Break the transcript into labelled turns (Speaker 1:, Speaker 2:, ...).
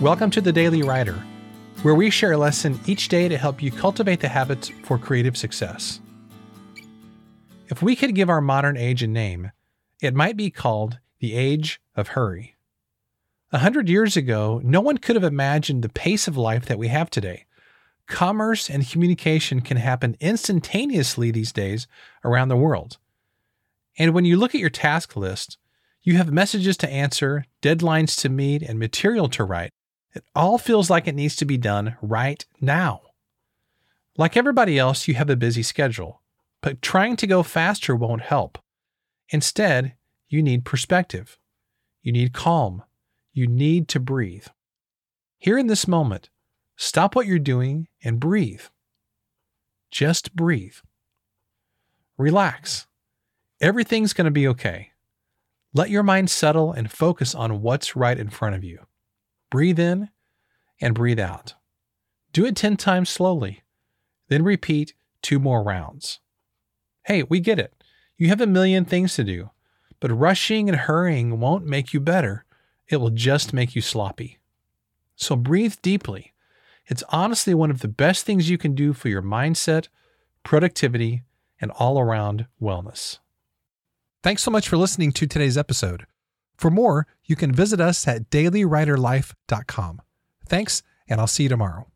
Speaker 1: Welcome to the Daily Writer, where we share a lesson each day to help you cultivate the habits for creative success. If we could give our modern age a name, it might be called the Age of Hurry. A hundred years ago, no one could have imagined the pace of life that we have today. Commerce and communication can happen instantaneously these days around the world. And when you look at your task list, you have messages to answer, deadlines to meet, and material to write. It all feels like it needs to be done right now. Like everybody else, you have a busy schedule, but trying to go faster won't help. Instead, you need perspective. You need calm. You need to breathe. Here in this moment, stop what you're doing and breathe. Just breathe. Relax. Everything's going to be okay. Let your mind settle and focus on what's right in front of you. Breathe in and breathe out. Do it 10 times slowly. Then repeat two more rounds. Hey, we get it. You have a million things to do, but rushing and hurrying won't make you better. It will just make you sloppy. So breathe deeply. It's honestly one of the best things you can do for your mindset, productivity, and all around wellness. Thanks so much for listening to today's episode. For more, you can visit us at dailywriterlife.com. Thanks, and I'll see you tomorrow.